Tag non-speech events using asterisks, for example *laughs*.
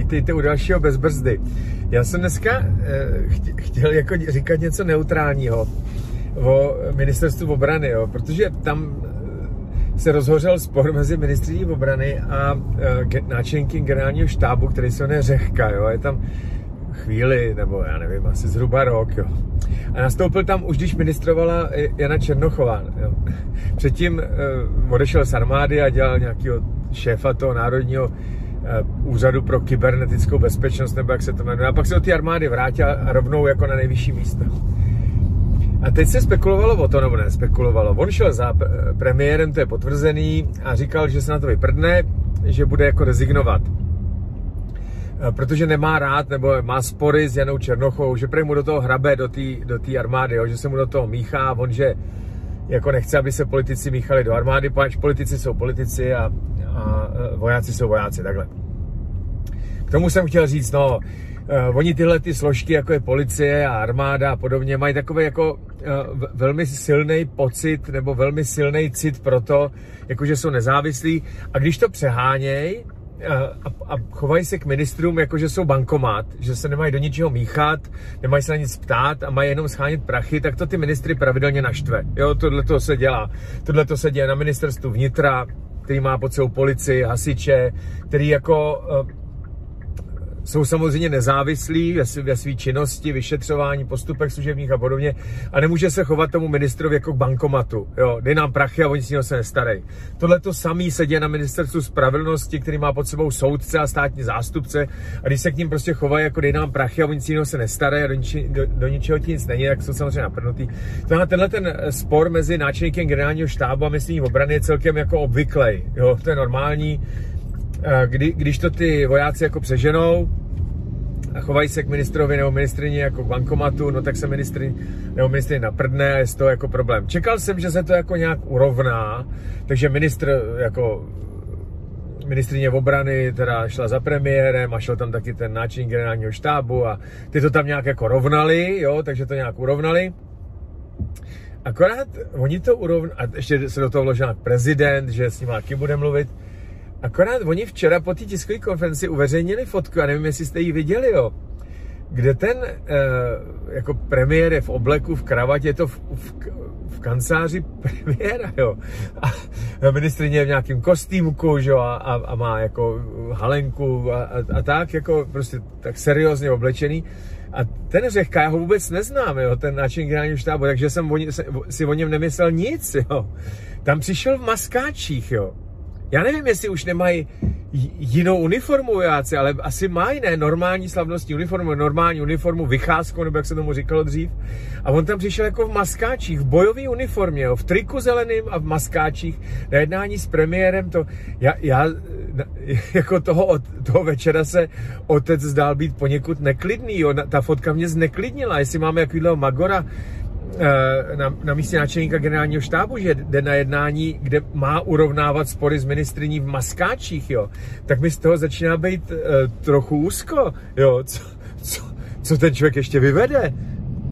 vítejte u dalšího bez brzdy. Já jsem dneska eh, chtěl jako říkat něco neutrálního o ministerstvu obrany, jo, protože tam eh, se rozhořel spor mezi ministriní obrany a eh, náčelníkem generálního štábu, který se jmenuje Řehka. Jo. Je tam chvíli, nebo já nevím, asi zhruba rok. Jo. A nastoupil tam už, když ministrovala Jana Černochová. Jo. Předtím odešel z armády a dělal nějakého šéfa toho národního úřadu pro kybernetickou bezpečnost, nebo jak se to jmenuje. A pak se do té armády vrátil a rovnou jako na nejvyšší místo. A teď se spekulovalo o to, nebo ne spekulovalo. On šel za premiérem, to je potvrzený, a říkal, že se na to vyprdne, že bude jako rezignovat. Eh, protože nemá rád nebo má spory s Janou Černochou, že prej mu do toho hrabe do té do armády, jo, že se mu do toho míchá, on že jako nechce, aby se politici míchali do armády, pač politici jsou politici a, a vojáci jsou vojáci, takhle. K tomu jsem chtěl říct, no, uh, oni tyhle ty složky, jako je policie a armáda a podobně, mají takový jako uh, velmi silný pocit nebo velmi silný cit pro to, jako že jsou nezávislí a když to přehánějí, a, a chovají se k ministrům jako, že jsou bankomat, že se nemají do ničeho míchat, nemají se na nic ptát a mají jenom schánět prachy, tak to ty ministry pravidelně naštve. Jo, tohle to se dělá. Tohle to se děje na ministerstvu vnitra, který má pod sebou policii, hasiče, který jako uh, jsou samozřejmě nezávislí ve své činnosti, vyšetřování, postupech služebních a podobně a nemůže se chovat tomu ministrovi jako k bankomatu. Jo, dej nám prachy a oni si se nestarají. Tohle to samý se děje na ministerstvu spravedlnosti, který má pod sebou soudce a státní zástupce a když se k ním prostě chovají jako dej nám prachy a oni si se nestarají a do, niči, do, do ničeho ti nic není, tak jsou samozřejmě naprnutý. Tenhle, tenhle ten spor mezi náčelníkem generálního štábu a myslení obrany je celkem jako obvyklej. Jo, to je normální Eh, kdy, když to ty vojáci jako přeženou a chovají se k ministrovi nebo ministrině jako k bankomatu, no tak se ministr nebo ministrině naprdne a je z toho jako problém. Čekal jsem, že se to jako nějak urovná, takže ministr jako ministrině obrany teda šla za premiérem a šel tam taky ten náčelník generálního štábu a ty to tam nějak jako rovnali, jo, takže to nějak urovnali. Akorát oni to urovnali, a ještě se do toho vložil prezident, že s ním taky bude mluvit, Akorát oni včera po té tiskové konferenci uveřejnili fotku, já nevím, jestli jste ji viděli, jo, kde ten uh, jako premiér je v obleku, v kravatě, to v, v, v kanceláři *laughs* premiéra, jo. A ministrině je v nějakém kostýmku, jo, a, a, a má jako halenku a, a, a tak, jako prostě tak seriózně oblečený. A ten Řehka, já ho vůbec neznám, jo, ten náčin generálního štábu, takže jsem o, si o něm nemyslel nic, jo. Tam přišel v maskáčích, jo. Já nevím, jestli už nemají jinou uniformu vojáci, ale asi mají, ne, normální slavnostní uniformu, normální uniformu, vycházku, nebo jak se tomu říkalo dřív. A on tam přišel jako v maskáčích, v bojové uniformě, jo, v triku zeleným a v maskáčích na jednání s premiérem. To, já, já *laughs* jako toho, toho večera se otec zdál být poněkud neklidný, jo. Ta fotka mě zneklidnila, jestli máme jakýhle Magora, na, na místě náčelníka generálního štábu, že jde na jednání, kde má urovnávat spory s ministriní v maskáčích, jo, tak mi z toho začíná být uh, trochu úzko, jo, co, co, co ten člověk ještě vyvede,